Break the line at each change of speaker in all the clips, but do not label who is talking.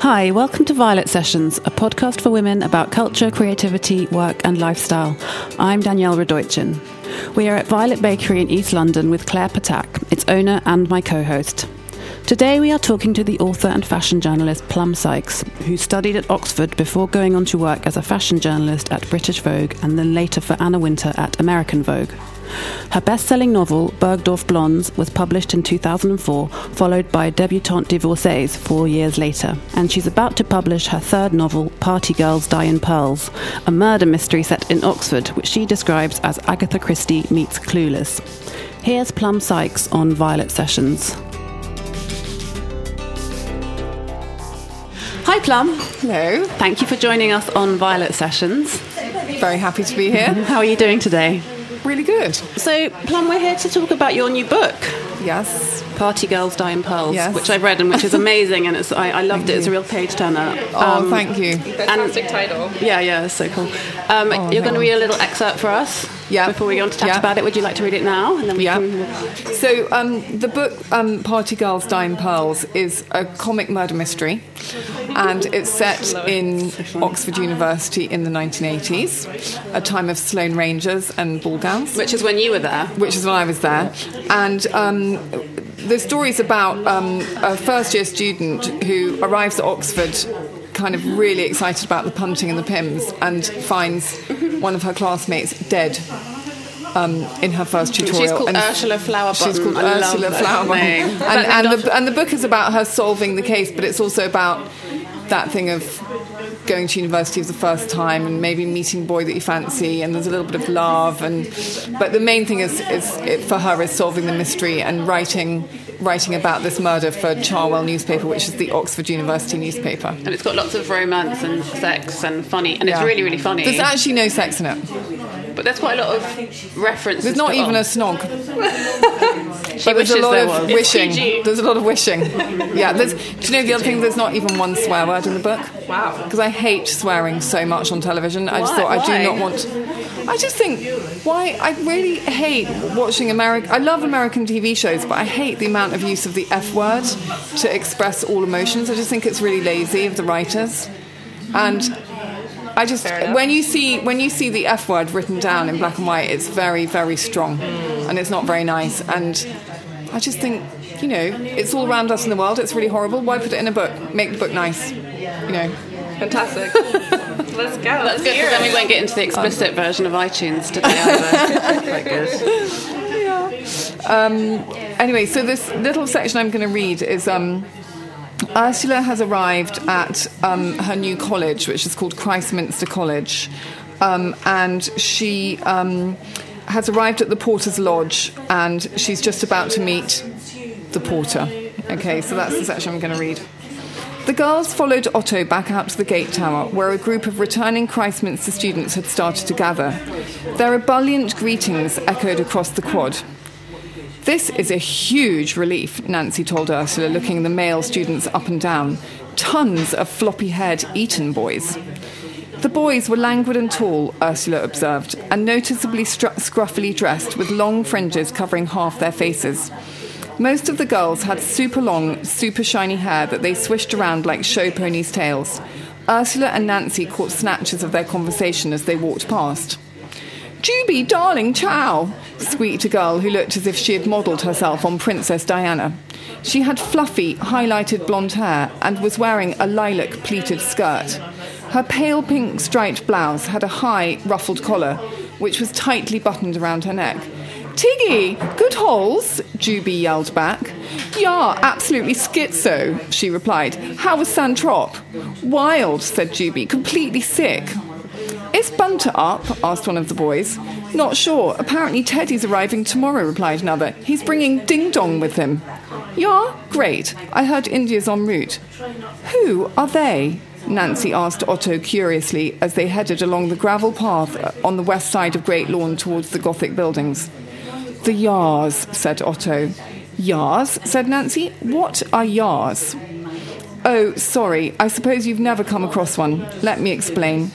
Hi, welcome to Violet Sessions, a podcast for women about culture, creativity, work, and lifestyle. I'm Danielle Radojcin. We are at Violet Bakery in East London with Claire Ptak, its owner and my co host. Today we are talking to the author and fashion journalist Plum Sykes, who studied at Oxford before going on to work as a fashion journalist at British Vogue and then later for Anna Wintour at American Vogue. Her best selling novel, Bergdorf Blondes, was published in 2004, followed by Debutante Divorcees four years later. And she's about to publish her third novel, Party Girls Die in Pearls, a murder mystery set in Oxford, which she describes as Agatha Christie meets Clueless. Here's Plum Sykes on Violet Sessions. Hi, Plum.
Hello.
Thank you for joining us on Violet Sessions.
Very happy to be here.
How are you doing today?
Really good.
So, Plum, we're here to talk about your new book.
Yes.
Party Girls Die in Pearls,
yes.
which I've read and which is amazing, and it's I, I loved thank it. You. It's a real page turner.
Oh, um, thank you.
Fantastic title.
Yeah, yeah, it's so cool. Um, oh, you're going to read a little excerpt for us.
Yeah.
Before we go on to chat yeah. about it, would you like to read it now, and then we
yeah.
can?
So um, the book um, Party Girls in Pearls is a comic murder mystery, and it's set in Oxford University in the 1980s, a time of Sloane Rangers and ball gowns.
Which is when you were there.
Which is when I was there, and um, the story is about um, a first year student who arrives at Oxford kind of really excited about the punting and the Pimm's and finds one of her classmates dead um, in her first tutorial.
She's called and Ursula Flowerbottom.
She's called I Ursula Flowerbottom. And, and, the, and the book is about her solving the case, but it's also about that thing of going to university for the first time and maybe meeting a boy that you fancy and there's a little bit of love and but the main thing is, is it, for her is solving the mystery and writing writing about this murder for Cherwell newspaper which is the Oxford University newspaper
and it's got lots of romance and sex and funny and yeah. it's really really funny
there's actually no sex in it
but there's quite a lot of references.
There's not even
on.
a snog. but there's a lot
there
of wishing. There's a lot of wishing. Yeah. There's, do you know the other thing? There's not even one swear word in the book.
Wow.
Because I hate swearing so much on television. I just thought I do not want. I just think why I really hate watching American. I love American TV shows, but I hate the amount of use of the F word to express all emotions. I just think it's really lazy of the writers. And I just when you see when you see the F word written down in black and white, it's very very strong, and it's not very nice. And I just think you know it's all around us in the world. It's really horrible. Why put it in a book? Make the book nice. You know.
Fantastic. Let's go.
That's good because then we won't get into the explicit um, version of iTunes today either. Quite good.
Yeah. Um, anyway, so this little section I'm going to read is. Um, Ursula has arrived at um, her new college, which is called Christminster College, um, and she um, has arrived at the porter's lodge, and she's just about to meet the porter. Okay, so that's the section I'm going to read. The girls followed Otto back out to the gate tower, where a group of returning Christminster students had started to gather. Their ebullient greetings echoed across the quad. This is a huge relief, Nancy told Ursula, looking the male students up and down. Tons of floppy haired Eton boys. The boys were languid and tall, Ursula observed, and noticeably scruffily dressed with long fringes covering half their faces. Most of the girls had super long, super shiny hair that they swished around like show ponies' tails. Ursula and Nancy caught snatches of their conversation as they walked past. Juby, darling, chow, squeaked a girl who looked as if she had modelled herself on Princess Diana. She had fluffy, highlighted blonde hair and was wearing a lilac pleated skirt. Her pale pink striped blouse had a high, ruffled collar, which was tightly buttoned around her neck. Tiggy, good holes, Juby yelled back. Yeah, absolutely schizo, she replied. How was Santrop? Wild, said Juby, completely sick. Is Bunter up? asked one of the boys. Not sure. Apparently Teddy's arriving tomorrow, replied another. He's bringing Ding Dong with him. Yeah? Great. I heard India's en route. Who are they? Nancy asked Otto curiously as they headed along the gravel path uh, on the west side of Great Lawn towards the Gothic buildings. The Yars, said Otto. Yars? said Nancy. What are Yars? Oh, sorry. I suppose you've never come across one. Let me explain.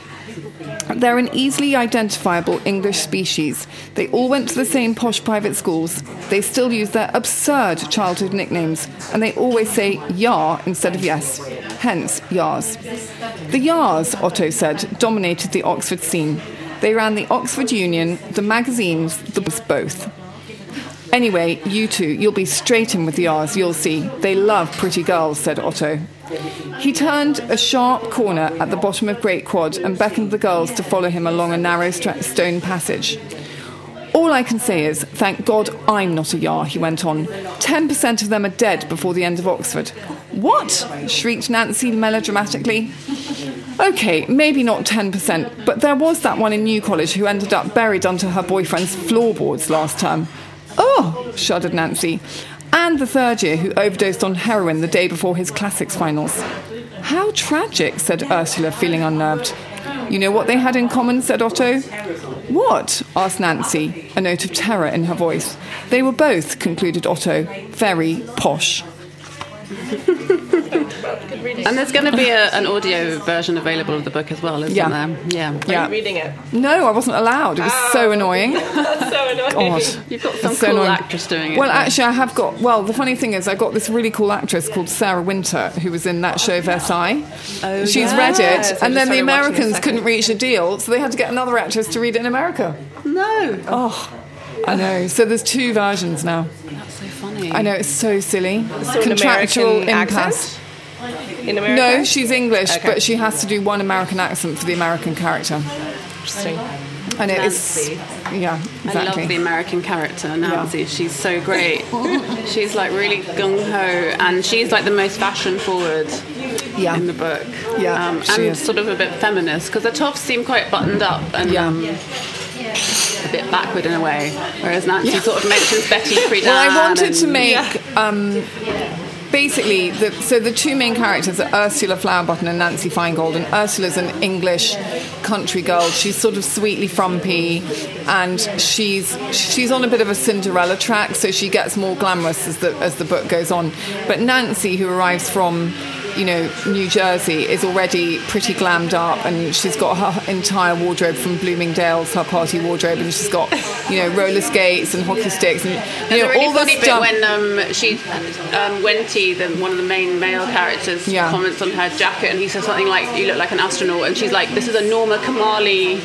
They're an easily identifiable English species. They all went to the same posh private schools. They still use their absurd childhood nicknames, and they always say ya instead of yes, hence yars. The yars, Otto said, dominated the Oxford scene. They ran the Oxford Union, the magazines, the both. Anyway, you two, you'll be straight in with the R's, you'll see. They love pretty girls, said Otto. He turned a sharp corner at the bottom of Great Quad and beckoned the girls to follow him along a narrow stone passage. All I can say is, thank God I'm not a Yar, he went on. 10% of them are dead before the end of Oxford. What? shrieked Nancy melodramatically. OK, maybe not 10%, but there was that one in New College who ended up buried under her boyfriend's floorboards last term. Oh, shuddered Nancy. And the third year who overdosed on heroin the day before his classics finals. How tragic, said Ursula, feeling unnerved. You know what they had in common, said Otto. What? asked Nancy, a note of terror in her voice. They were both, concluded Otto, very posh.
and there's going to be a, an audio version available of the book as well, isn't
yeah.
there?
Yeah. Are yeah. you reading it?
No, I wasn't allowed. It was oh. so annoying.
That's so annoying.
God. You've got some so cool annoying. actress doing it.
Well, actually, I have got. Well, the funny thing is, I got this really cool actress called Sarah Winter who was in that oh, show Versailles.
Oh,
She's
yeah.
read it, so and then the Americans couldn't reach a deal, so they had to get another actress to read it in America.
No.
Oh. I know. So there's two versions now.
That's.
I know it's so silly.
So Contractual impasse. In America?
No, she's English, okay. but she has to do one American accent for the American character.
Interesting.
And it is, yeah, exactly.
I love the American character, Nancy. Yeah. She's so great. she's like really gung ho, and she's like the most fashion forward yeah. in the book.
Yeah,
um, and is. sort of a bit feminist because the tops seem quite buttoned up and.
Yeah.
Um, a bit backward in a way, whereas Nancy yeah. sort of mentions Betty Friedan.
Well, I wanted to make yeah. um, basically, the, so the two main characters are Ursula Flowerbottom and Nancy Feingold. And Ursula's an English country girl. She's sort of sweetly frumpy, and she's she's on a bit of a Cinderella track. So she gets more glamorous as the as the book goes on. But Nancy, who arrives from you know, New Jersey is already pretty glammed up, and she's got her entire wardrobe from Bloomingdale's, her party wardrobe, and she's got, you know, roller skates and hockey sticks, and you know,
really
all
funny
the stuff.
when um, she, um, Wenty, the, one of the main male characters, yeah. comments on her jacket, and he says something like, "You look like an astronaut," and she's like, "This is a Norma Kamali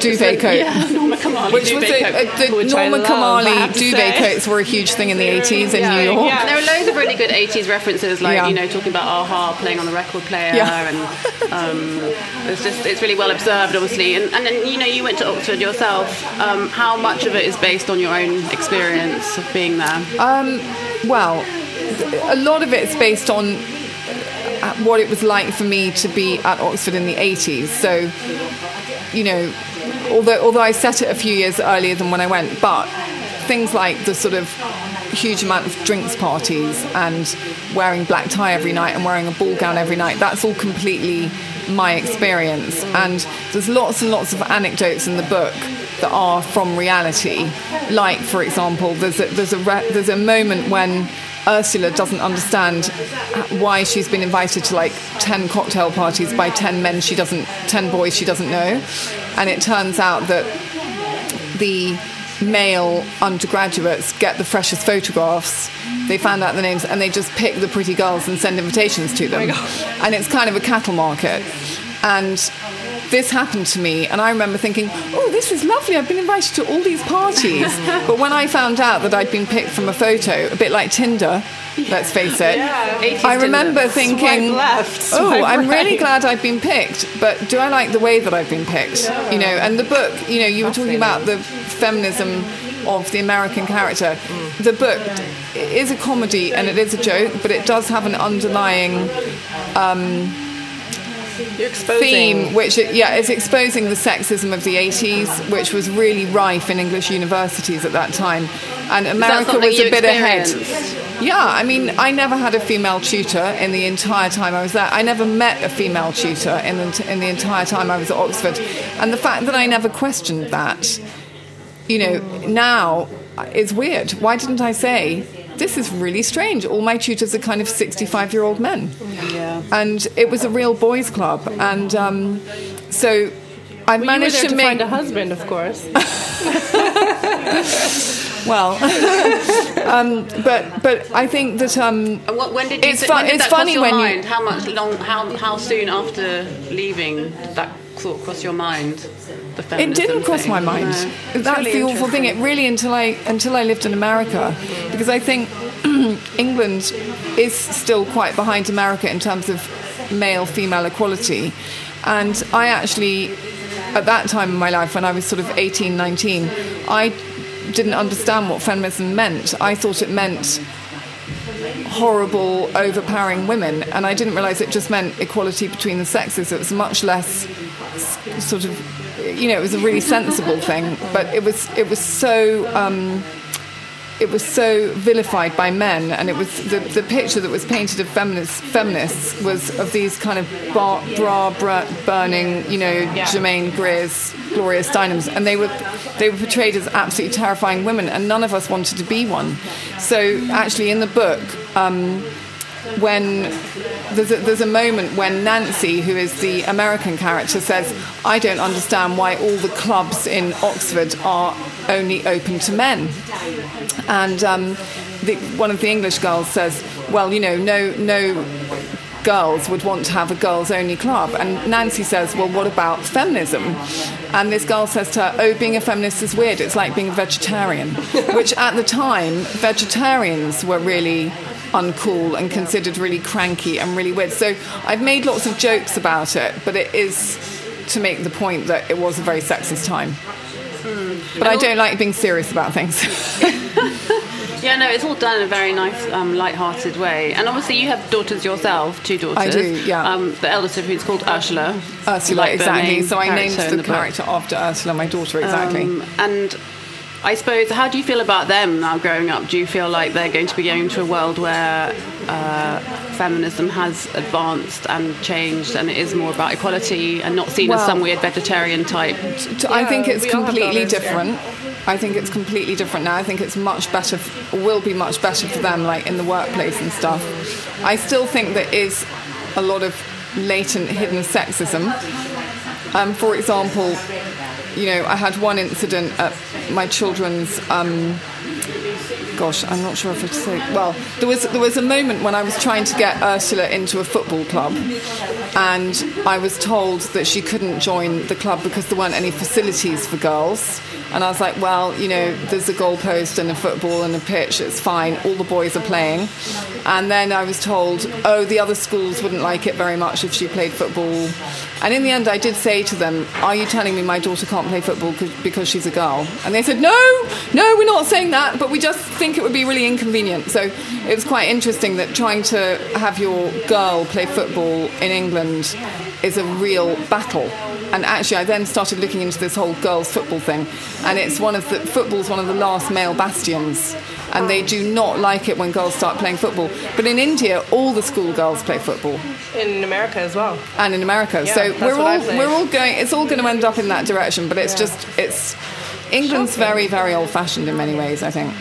duvet coat."
Yeah, Norma Kamali
Which
was
a, a, the Which Norma love, Kamali duvet coats were a huge thing in the 80s in
yeah,
New York.
Yeah. There are loads of really good 80s references, like you know, talking about a-ha playing on the record player, yeah. and um, it's just it's really well observed, obviously. And, and then you know you went to Oxford yourself. Um, how much of it is based on your own experience of being there?
Um, well, a lot of it's based on uh, what it was like for me to be at Oxford in the 80s. So, you know, although although I set it a few years earlier than when I went, but things like the sort of huge amount of drinks parties and wearing black tie every night and wearing a ball gown every night. That's all completely my experience. And there's lots and lots of anecdotes in the book that are from reality. Like, for example, there's a, there's a, there's a moment when Ursula doesn't understand why she's been invited to like 10 cocktail parties by 10 men she doesn't, 10 boys she doesn't know. And it turns out that the male undergraduates get the freshest photographs. They found out the names and they just pick the pretty girls and send invitations to oh them. Oh and it's kind of a cattle market. And this happened to me, and I remember thinking, oh, this is lovely. I've been invited to all these parties. but when I found out that I'd been picked from a photo, a bit like Tinder, let's face it,
yeah,
I remember thinking,
left,
oh, I'm
right.
really glad I've been picked, but do I like the way that I've been picked? You know, and the book, you know, you were talking about the feminism of the American character. Mm. The book is a comedy and it is a joke, but it does have an underlying. Um, theme, which yeah, is exposing the sexism of the 80s, which was really rife in English universities at that time, and America was a bit ahead. Yeah, I mean, I never had a female tutor in the entire time I was there. I never met a female tutor in the, in the entire time I was at Oxford, and the fact that I never questioned that, you know, now is weird. Why didn't I say? This is really strange. All my tutors are kind of 65 year old men.
Yeah.
And it was a real boys' club. And um, so I've
well,
managed
you were there
to
to
make
find a husband, of course.
well, um, but but I think that um,
what, when did you?
It's fu-
when did
it's
that cross
funny
your
when you-
mind? How much long? How how soon after leaving did thought cross your mind? The
It didn't cross
thing?
my mind.
No.
That's
really
the awful thing. It really until I until I lived in America, because I think England is still quite behind America in terms of male female equality, and I actually at that time in my life when I was sort of 18, 19, I didn't understand what feminism meant. I thought it meant horrible, overpowering women, and I didn't realise it just meant equality between the sexes. It was much less sort of, you know, it was a really sensible thing, but it was it was so. Um, it was so vilified by men, and it was the, the picture that was painted of feminists, feminists was of these kind of bar, bra bra burning, you know, Germaine Greer's, Gloria Steinem's, and they were they were portrayed as absolutely terrifying women, and none of us wanted to be one. So actually, in the book. Um, when there's a, there's a moment when Nancy, who is the American character, says, I don't understand why all the clubs in Oxford are only open to men. And um, the, one of the English girls says, Well, you know, no, no girls would want to have a girls only club. And Nancy says, Well, what about feminism? And this girl says to her, Oh, being a feminist is weird. It's like being a vegetarian. Which at the time, vegetarians were really uncool and considered really cranky and really weird. So I've made lots of jokes about it, but it is to make the point that it was a very sexist time. But I don't like being serious about things.
Yeah, no, it's all done in a very nice, um, light-hearted way. And obviously, you have daughters yourself, two daughters.
I do, yeah.
Um, the eldest of who's called Ursula.
Ursula,
like
exactly. So I named
in
the, character after Ursula, my daughter, exactly.
Um, and I suppose, how do you feel about them now growing up? Do you feel like they're going to be going to a world where uh, feminism has advanced and changed and it is more about equality and not seen as some weird vegetarian type?
T- I think
Yeah,
it's
we all have
completely different. I think it's completely different now. I think it's much better, f- will be much better for them, like in the workplace and stuff. I still think there is a lot of latent hidden sexism. Um, for example, you know, I had one incident at my children's. Um, gosh, I'm not sure if I should say. Well, there was there was a moment when I was trying to get Ursula into a football club, and I was told that she couldn't join the club because there weren't any facilities for girls. And I was like, well, you know, there's a goalpost and a football and a pitch. It's fine. All the boys are playing. And then I was told, oh, the other schools wouldn't like it very much if she played football. And in the end, I did say to them, are you telling me my daughter can't play football because she's a girl? And they said, no, no, we're not saying that, but we just think it would be really inconvenient. So it was quite interesting that trying to have your girl play football in England is a real battle. And actually, I then started looking into this whole girls' football thing, and it's one of the football's one of the last male bastions, and they do not like it when girls start playing football. But in India, all the schoolgirls play football,
In America as well.
and in America,
Yeah,
so we're all we're all going. It's all going to end up in that direction, but it's
Yeah.
just it's England's
Shocking.
very very old-fashioned in many ways, I think.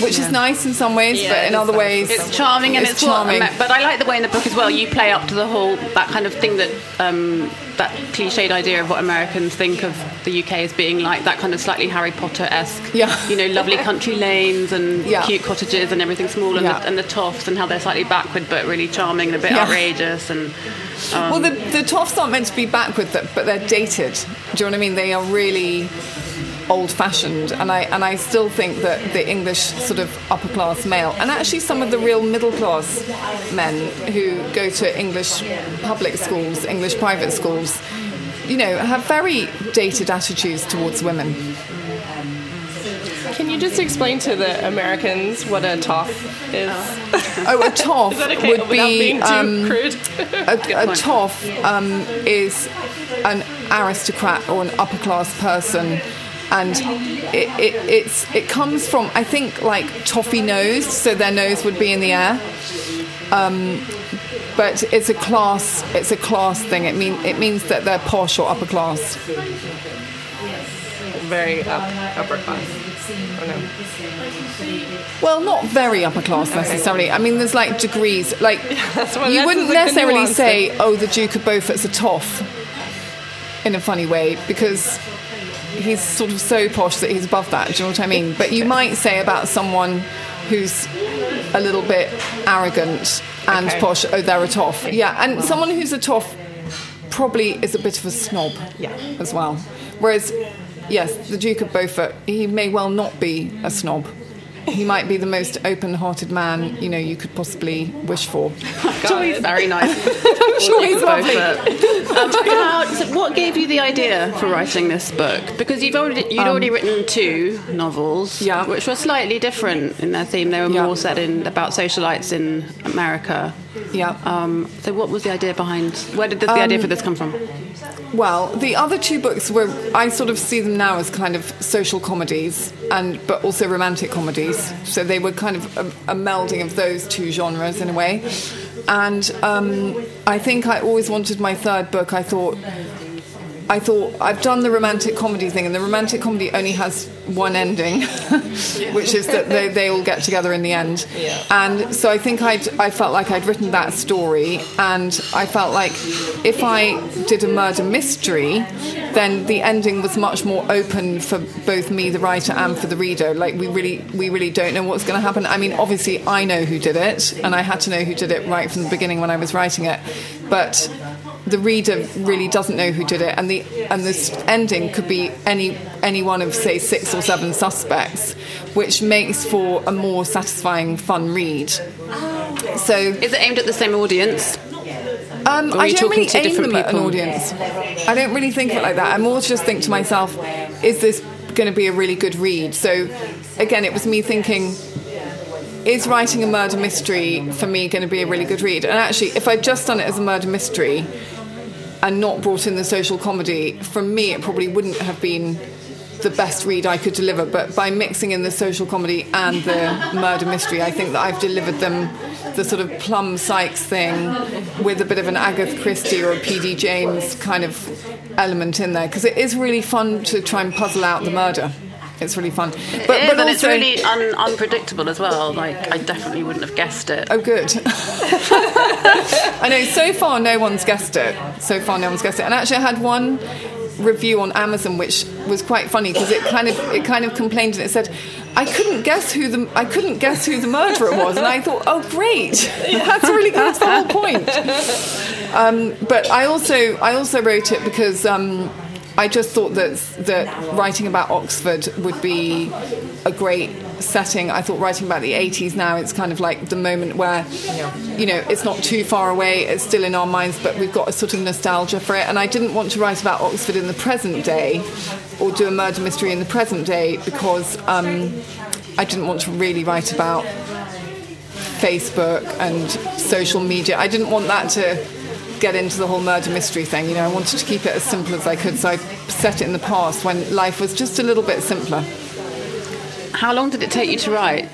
Which is nice in some ways,
Yeah,
but in other ways,
It's charming and it's,
charming.
What, but I like the way in the book as well. You play up to the whole that kind of thing that um, that cliched idea of what Americans think of the UK as being like that kind of slightly Harry Potter esque.
Yeah.
You know, lovely country lanes and
Yeah.
cute cottages and everything small and,
Yeah.
the, and the toffs and how they're slightly backward but really charming and a bit
Yeah.
outrageous and. Um,
Well, the, the toffs aren't meant to be backward, but they're dated. Do you know what I mean? They are really old-fashioned, and I and I still think that the English sort of upper-class male, and actually some of the real middle-class men who go to English public schools, English private schools, you know, have very dated attitudes towards women.
Can you just explain to the Americans what a toff is?
Oh, a toff
okay?
would be um,
crude.
a, a toff um, is an aristocrat or an upper class person and it, it, it's, it comes from i think like toffee nose so their nose would be in the air. Um, but it's a class it's a class thing. It, mean, it means that they're posh or upper class.
Very up, upper class.
Well not very upper class necessarily. I mean there's like degrees. Like you wouldn't necessarily say oh the duke of beaufort's a toff in a funny way because he's sort of so posh that he's above that. Do you know what I mean? But you might say about someone who's a little bit arrogant and
Okay.
posh, oh, they're a toff. Yeah, and someone who's a toff probably is a bit of a snob
Yeah.
as well. Whereas, yes, the Duke of Beaufort, he may well not be a snob. He might be the most open-hearted man you know you could possibly wish for.
sure he's very nice.
I'm sure he's lovely.
um, how, so what gave you the idea for writing this book? Because you've already you'd already written two novels,
Um, Yeah.
which were slightly different in their theme. They were
Yeah.
more set in about socialites in America.
Yeah.
Um, so, what was the idea behind? Where did the, the idea for this come from?
Well, the other two books were I sort of see them now as kind of social comedies and but also romantic comedies. So they were kind of a, a melding of those two genres in a way. And um, I think I always wanted my third book. I thought I thought I've done the romantic comedy thing, and the romantic comedy only has one ending, which is that they, they all get together in the end.
Yeah.
And so I think I'd, I felt like I'd written that story, and I felt like if I did a murder mystery, then the ending was much more open for both me, the writer, and for the reader. Like we really, we really don't know what's going to happen. I mean, obviously, I know who did it, and I had to know who did it right from the beginning when I was writing it, but the reader really doesn't know who did it, and the and this ending could be any any one of say six or seven suspects, which makes for a more satisfying, fun read. So
Is it aimed at the same audience?
um, I don't really
to
aim
different
them at an
people?
audience. I don't really think of it like that. I more just think to myself, is this going to be a really good read? So again, it was me thinking. Is writing a murder mystery for me going to be a really good read? And actually, if I'd just done it as a murder mystery and not brought in the social comedy, for me, it probably wouldn't have been the best read I could deliver. But by mixing in the social comedy and the murder mystery, I think that I've delivered them the sort of Plum Sykes thing with a bit of an Agatha Christie or a P.D. James kind of element in there because it is really fun to try and puzzle out the murder. It's really fun, but,
is,
but
it's really un- unpredictable as well. Like, I definitely wouldn't have guessed it.
Oh, good. I know. So far, no one's guessed it. So far, no one's guessed it. And actually, I had one review on Amazon which was quite funny because it kind of it kind of complained and it said I couldn't guess who the I couldn't guess who the murderer was and I thought oh great that's really that's the whole point um, but I also I also wrote it because um, I just thought that that writing about Oxford would be a great setting. I thought writing about the 80s now it's kind of like the moment where you know it's not too far away. It's still in our minds, but we've got a sort of nostalgia for it. And I didn't want to write about Oxford in the present day or do a murder mystery in the present day because um, I didn't want to really write about Facebook and social media. I didn't want that to get into the whole murder mystery thing. You know, I wanted to keep it as simple as I could. So I set it in the past when life was just a little bit simpler.
How long did it take you to write?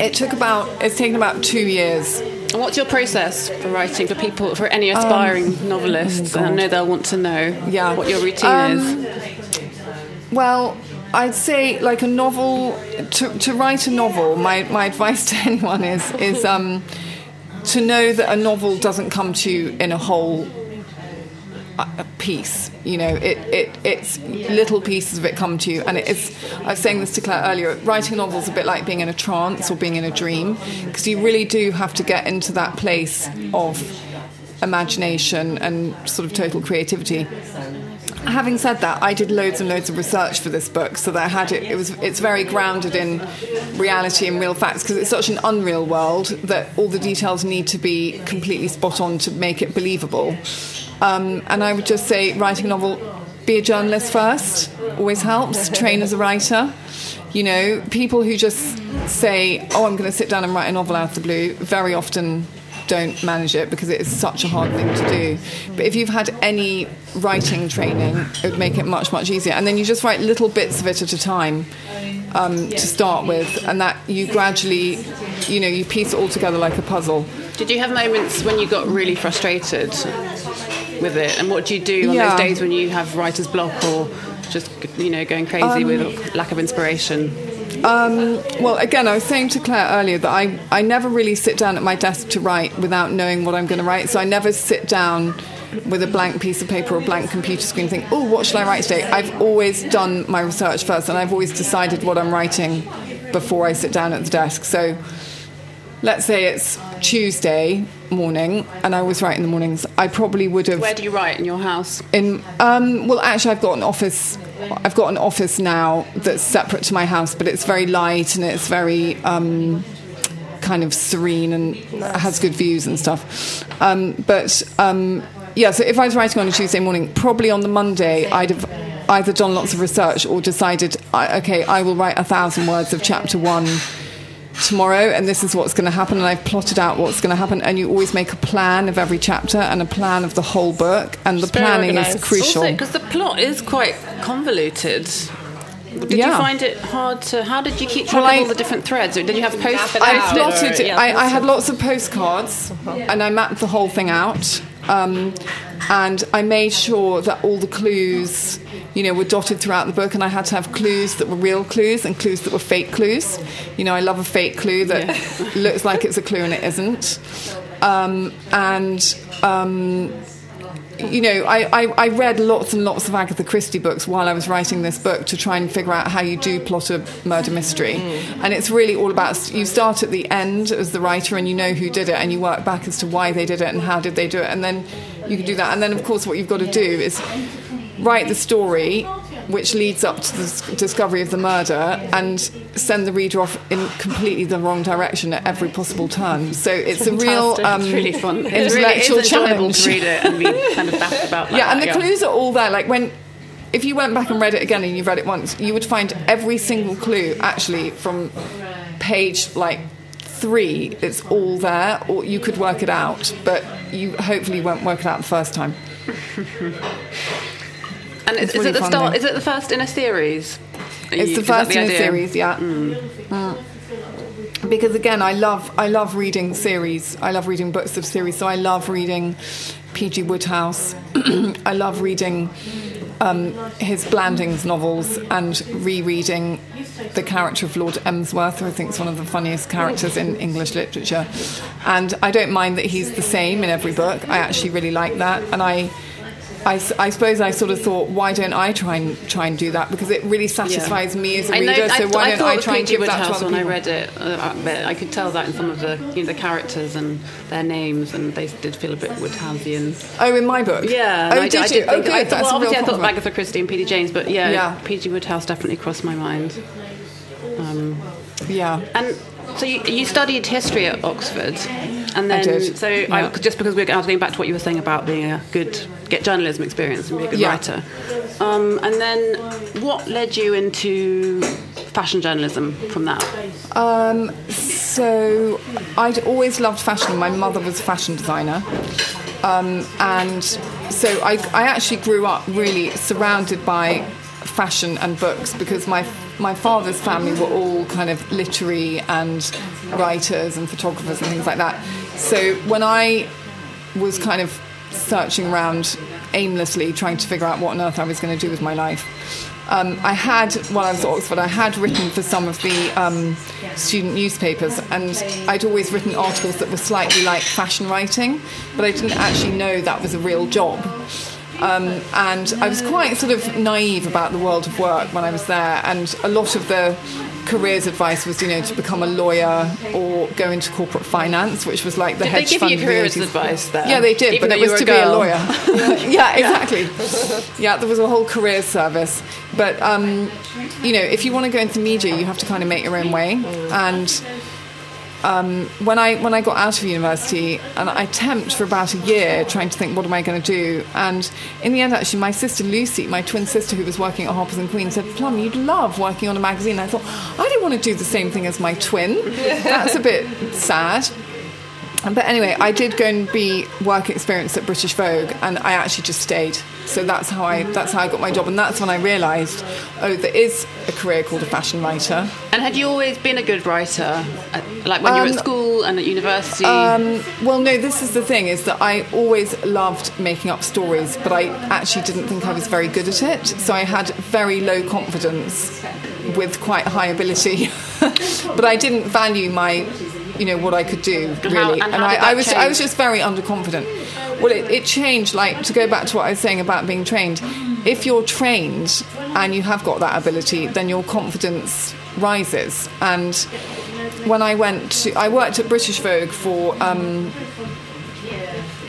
It took about, it's taken about two years.
And what's your process for writing for people, for any aspiring novelists? And I know they'll want to know
Um, Yeah.
what your routine
Um,
is.
Well, I'd say like a novel to, to write a novel. My, my advice to anyone is is um, to know that a novel doesn't come to you in a whole piece. You know, it, it it's little pieces of it come to you, and it's. I was saying this to Claire earlier. Writing a novel is a bit like being in a trance or being in a dream, because you really do have to get into that place of imagination and sort of total creativity. Having said that, I did loads and loads of research for this book, so that I had it. It was it's very grounded in reality and real facts because it's such an unreal world that all the details need to be completely spot on to make it believable. Um, and I would just say, writing a novel, be a journalist first. Always helps. Train as a writer. You know, people who just say, "Oh, I'm going to sit down and write a novel out of the blue," very often don't manage it because it is such a hard thing to do. But if you've had any writing training, it would make it much, much easier. And then you just write little bits of it at a time um, to start with, and that you gradually, you know, you piece it all together like a puzzle.
Did you have moments when you got really frustrated with it? And what do you do on
Yeah.
those days when you have writer's block or just, you know, going crazy
Um,
with lack of inspiration?
Well, again, I was saying to Claire earlier that I, I never really sit down at my desk to write without knowing what I'm going to write. So I never sit down with a blank piece of paper or a blank computer screen, think, oh, what shall I write today? I've always done my research first, and I've always decided what I'm writing before I sit down at the desk. So let's say it's Tuesday morning, and I was writing in the mornings. I probably would have.
Where do you write in your house?
In um, well, actually, I've got an office. I've got an office now that's separate to my house, but it's very light and it's very um, kind of serene and nice. has good views and stuff. Um, but um, yeah, so if I was writing on a Tuesday morning, probably on the Monday, I'd have either done lots of research or decided, okay, I will write a thousand words of chapter one tomorrow and this is what's going to happen and I've plotted out what's going to happen and you always make a plan of every chapter and a plan of the whole book and the planning organized. is crucial
because the plot is quite convoluted did yeah. you find it hard to? How did you keep track well, I, of all the different threads? Or did you have postcards?
I plotted. Yeah, I, I, had lots of postcards, uh-huh. and I mapped the whole thing out. Um, and I made sure that all the clues, you know, were dotted throughout the book, and I had to have clues that were real clues and clues that were fake clues. You know, I love a fake clue that yeah. looks like it's a clue and it isn't. Um, and um, you know, I, I, I, read lots and lots of Agatha Christie books while I was writing this book to try and figure out how you do plot a murder mystery. Mm. And it's really all about you start at the end as the writer and you know who did it and you work back as to why they did it and how did they do it. And then you can do that. And then, of course, what you've got to do is write the story which leads up to the discovery of the murder and send the reader off in completely the wrong direction at every possible turn. So it's Fantastic. a real um,
it's really fun. Intellectual really, challenge. to read it and be kind of baffled about
that. Yeah, and the yeah. clues are all there. Like when if you went back and read it again and you've read it once, you would find every single clue actually from page like three. It's all there, or you could work it out, but you hopefully won't work it out the first time.
And is, really is, it the start? Is it the first in a series?
It's you, the first the in idea? a series, yeah. Mm. Mm. Because again, I love I love reading series. I love reading books of series. So I love reading P.G. Wodehouse. I love reading um, his Blandings novels and rereading the character of Lord Emsworth, who I think is one of the funniest characters in English literature. And I don't mind that he's the same in every book. I actually really like that, and I I, I, suppose I sort of thought, why don't I try and try and do that because it really satisfies yeah. me as a I reader. Know, so why I don't I try and give that to other
when I read it, uh, I could tell that in some of the you know, the characters and their names, and they did feel a bit Wodehouseian.
Oh, in my book.
Yeah.
Oh, I, did I, you? oh, good.
I, well, obviously I thought of Agatha Christie and P.D. James, but yeah, yeah. P.G. Wodehouse definitely crossed my mind. Um,
yeah.
And so you, you, studied history at Oxford, and then so yeah. I, just because we're going back to what you were saying about being a good get journalism experience and be a good yeah. writer, um, and then what led you into fashion journalism from that?
Um, so I'd always loved fashion. My mother was a fashion designer. Um, and so I, I actually grew up really surrounded by fashion and books because my my father's family were all kind of literary and writers and photographers and things like that. So when I was kind of searching around aimlessly, trying to figure out what on earth I was going to do with my life, um, I had, while I was at Oxford, I had written for some of the um, student newspapers, and I'd always written articles that were slightly like fashion writing, but I didn't actually know that was a real job. Um, and I was quite sort of naive about the world of work when I was there, and a lot of the careers advice was, you know, to become a lawyer or go into corporate finance, which was like the
did
hedge
they give
fund
you careers advice there?
Yeah, they did, Even but it was to be a lawyer. yeah, exactly. yeah, there was a whole career service. But, um, you know, if you want to go into media, you have to kind of make your own way. And um, when I when I got out of university, and I temped for about a year trying to think, what am I going to do? And in the end, actually, my sister Lucy, my twin sister who was working at Harper's and Queen, said, "Plum, you'd love working on a magazine." I thought, I don't want to do the same thing as my twin. That's a bit sad. But anyway, I did go and be work experience at British Vogue, and I actually just stayed. So that's how I that's how I got my job, and that's when I realised, oh, there is a career called a fashion writer.
And had you always been a good writer, like when um, you were at um, school and at university?
Um, well, no. This is the thing: is that I always loved making up stories, but I actually didn't think I was very good at it. So I had very low confidence with quite high ability, but I didn't value my you know what I could do
how-
really,
and
and,
how
I, I was I was just very underconfident. Well, it, it changed. Like to go back to what I was saying about being trained. If you're trained and you have got that ability, then your confidence rises. And when I went to, I worked at British Vogue for um,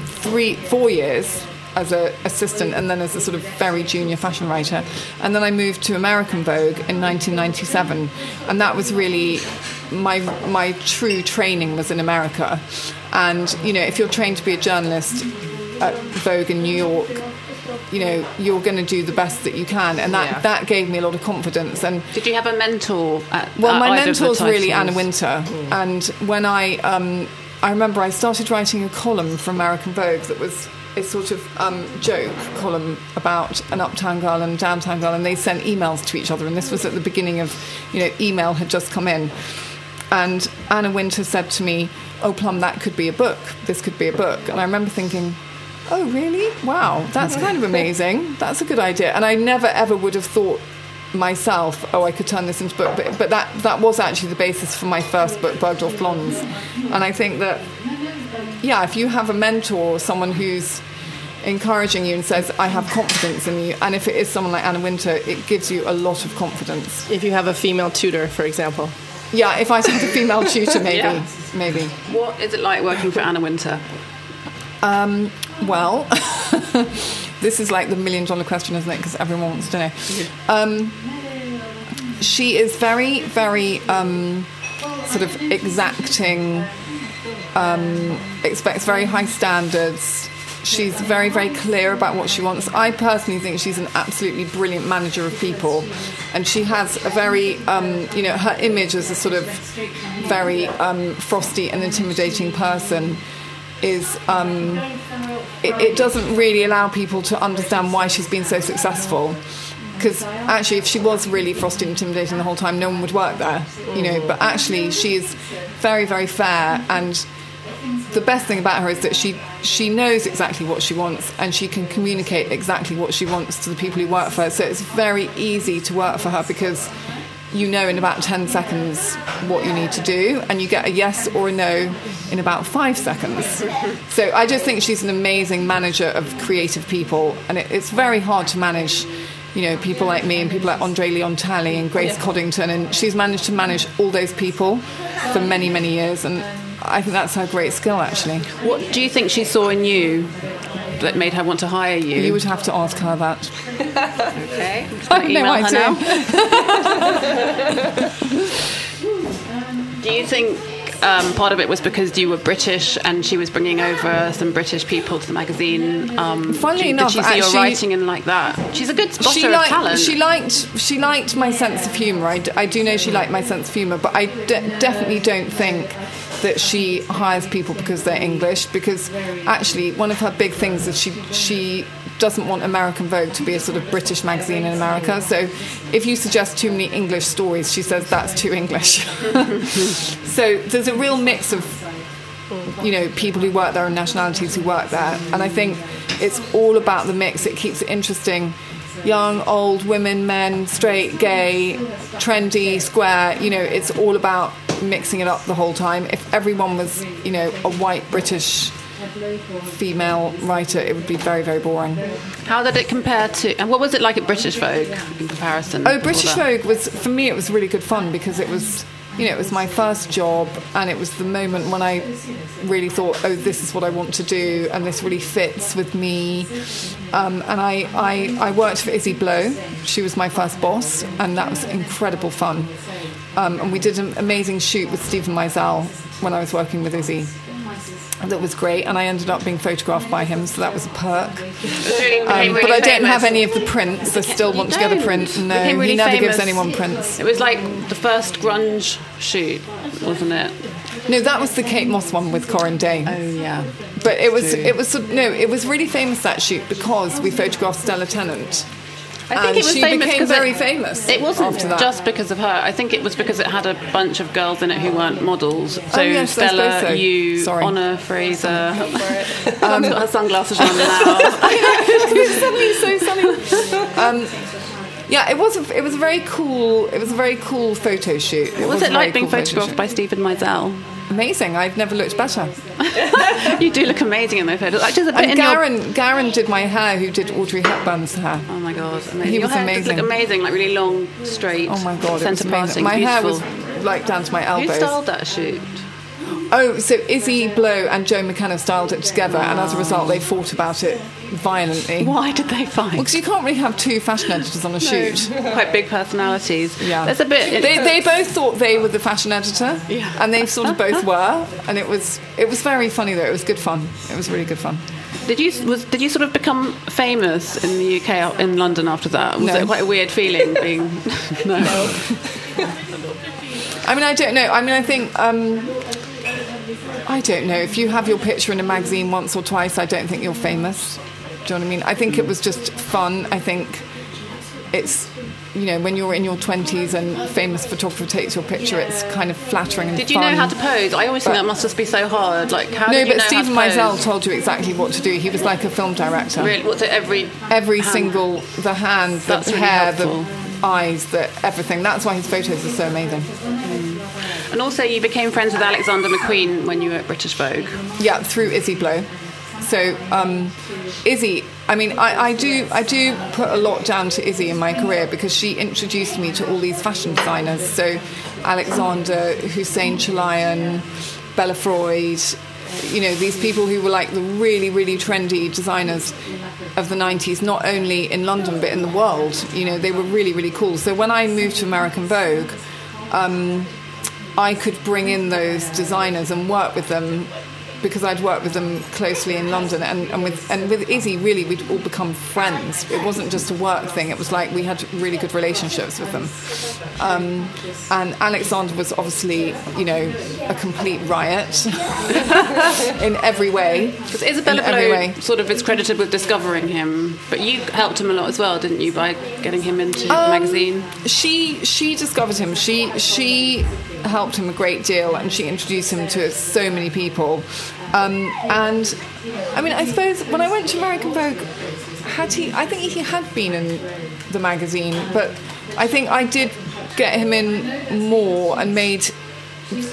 three, four years as an assistant and then as a sort of very junior fashion writer. And then I moved to American Vogue in 1997. And that was really my, my true training was in America. And, you know, if you're trained to be a journalist at Vogue in New York, you know, you're going to do the best that you can. And that,
Yeah.
that gave me a lot of confidence. And
Did you have a mentor? At,
well, my mentor's really? Anna Wintour, and when I, um, I remember I started writing a column for American Vogue that was a sort of um, joke column about an uptown girl and a downtown girl, and they sent emails to each other, and this was at the beginning of, you know, email had just come in, and Anna Wintour said to me, "Oh, Plum, that could be a book. This could be a book," and I remember thinking. Oh really? Wow, that's mm-hmm. kind of amazing. That's a good idea. And I never ever would have thought myself, oh, I could turn this into a book. But, but that, that was actually the basis for my first book, Bergdorf Blondes. And I think that, yeah, if you have a mentor someone who's encouraging you and says, I have confidence in you, and if it is someone like Anna Wintour, it gives you a lot of confidence.
If you have a female tutor, for example.
Yeah, if I had a female tutor, maybe.
Yeah.
Maybe.
What is it like working for Anna Wintour?
Um, well, this is like the million dollar question, isn't it? Because everyone wants to know. Um, she is very, very um, sort of exacting, um, expects very high standards. She's very, very clear about what she wants. I personally think she's an absolutely brilliant manager of people, and she has a very, um, you know, her image as a sort of very um, frosty and intimidating person is um, it, it doesn't really allow people to understand why she's been so successful. Because actually, if she was really frosty and intimidating the whole time, no one would work there, you know. But actually, she is very, very fair, and the best thing about her is that she she knows exactly what she wants, and she can communicate exactly what she wants to the people who work for her. So it's very easy to work for her because you know in about 10 seconds what you need to do and you get a yes or a no in about five seconds so i just think she's an amazing manager of creative people and it, it's very hard to manage you know people like me and people like Andre Leon Talley and grace coddington and she's managed to manage all those people for many many years and i think that's her great skill actually
What do you think she saw in you that made her want to hire you?
you would have to ask her that
okay.
I have no
Email her now. Do you think um, part of it was because you were British and she was bringing over some British people to the magazine? Um,
Funnily
did,
enough,
did she see your writing and like that? She's a good spotter
she
of
liked,
talent.
She liked she liked my sense of humour. I, d- I do know she liked my sense of humour, but I definitely don't think that she hires people because they're English. Because actually, one of her big things is she she doesn't want American Vogue to be a sort of British magazine in America. So if you suggest too many English stories, she says that's too English. so there's a real mix of you know people who work there and nationalities who work there and i think it's all about the mix it keeps it interesting young old women men straight gay trendy square you know it's all about mixing it up the whole time if everyone was you know a white british female writer it would be very very boring
How did it compare to? And what was it like at British Vogue in comparison?
Oh, British? Vogue was for me. It was really good fun because it was, you know, it was my first job, and it was the moment when I really thought, oh, this is what I want to do, and this really fits with me. Um, and I, I, I worked for Izzy Blow. She was my first boss, and that was incredible fun. Um, and we did an amazing shoot with Steven Meisel when I was working with Izzy. That was great, and I ended up being photographed by him, so that was a perk. Um, but I don't have any of the prints. I still want to get a print. No,
really
he never gives anyone prints.
It was like the first grunge shoot, wasn't it?
No, that was the Kate Moss one with Corinne Day.
Oh yeah.
But it was it was no, it was really famous that shoot because we photographed Stella Tennant.
I think
And
it was
she
famous
became
'cause
very
it,
famous
It wasn't
after that.
just because of her. I think it was because it had a bunch of girls in it who weren't models. So
Oh, yes,
Stella,
suppose so.
you,
Sorry.
Honor Fraser. Um, got her sunglasses on now.
suddenly so sunny. Um, yeah, it was a, it was a very cool it was a very cool photo shoot.
What was
a
it like
very
being
cool
photographed by Steven Meisel?
Amazing. I've never looked better.
you do look amazing in those photos. Actually, a bit
and Garren,
your...
Garren did my hair, who did Audrey Hepburn's hair.
Oh my god, amazing!
He
your
was
hair
amazing.
Amazing, like really long, straight.
Oh my god, it was amazing.
parting.
My hair was like down to my
Who
elbows.
styled that shoot?
Oh, so Izzy Blow and Joe McKenna styled it together, and as a result, they fought about it violently.
Why did they fight?
Because you can't really have two fashion editors on a shoot.
Quite big personalities.
Yeah,
There's a bit.
They, they both thought they were the fashion editor,
Yeah.
and they sort of both were, and it was it was very funny though. It was good fun. It was really good fun.
Did you was did you sort of become famous in the UK in London after that? Was
No.
it quite a weird feeling being? no.
I mean, I don't know. I mean, I think. Um, I don't know. If you have your picture in a magazine once or twice, I don't think you're famous. Do you know what I mean? I think it was just fun. I think it's, you know, when you're in your 20s and famous photographer takes your picture, it's kind of flattering and
Did you
fun.
know how to pose? I always think that must just be so hard. Like how
No, but
know Steven
Meisel told you exactly what to do. He was like a film director.
Really, what's it? Every
Every
hand?
single, the hand, the
That's
hair,
helpful.
the eyes, the everything. That's why his photos are so amazing.
And also, you became friends with Alexander McQueen when you were at British Vogue.
Yeah, through Izzy Blow. So um, Izzy, I mean, I, I do I do put a lot down to Izzy in my career because she introduced me to all these fashion designers. So Alexander, Hussein Chalayan, Bella Freud, you know, these people who were like the really, really trendy designers of the 90s, not only in London but in the world. You know, they were really, really cool. So when I moved to American Vogue, um, I could bring in those designers and work with them because I'd worked with them closely in London and, and with and with Izzy really we'd all become friends. It wasn't just a work thing, it was like we had really good relationships with them. Um, and Alexander was obviously, you know, a complete riot in every way.
Because Isabella. Blow sort of is credited with discovering him, but you helped him a lot as well, didn't you, by getting him into
Um,
the magazine?
She she discovered him. She she helped him a great deal, and she introduced him to so many people. Um, and I mean, I suppose when I went to American Vogue, had he? I think he had been in the magazine, but I think I did get him in more and made.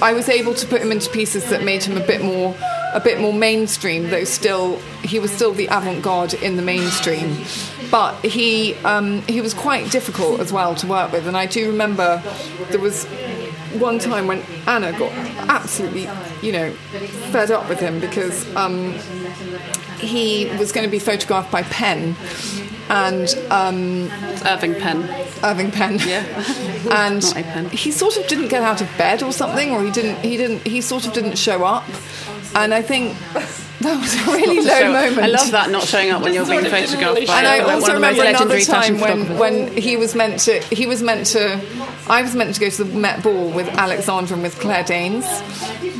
I was able to put him into pieces that made him a bit more a bit more mainstream, though still he was still the avant-garde in the mainstream. But he um, he was quite difficult as well to work with, and I do remember there was one time when Anna got absolutely, you know, fed up with him because um, he was going to be photographed by Penn and um,
Irving Penn.
Irving Penn.
Yeah.
and
Not a pen.
he sort of didn't get out of bed or something, or he didn't. He didn't. He sort of didn't show up, and I think that was a really low
So-
moment.
I love that not showing up when you're being photographed by
And I also
the
remember another time when, when he was meant to he was meant to I was meant to go to the Met Ball with Alexandra and with Claire Danes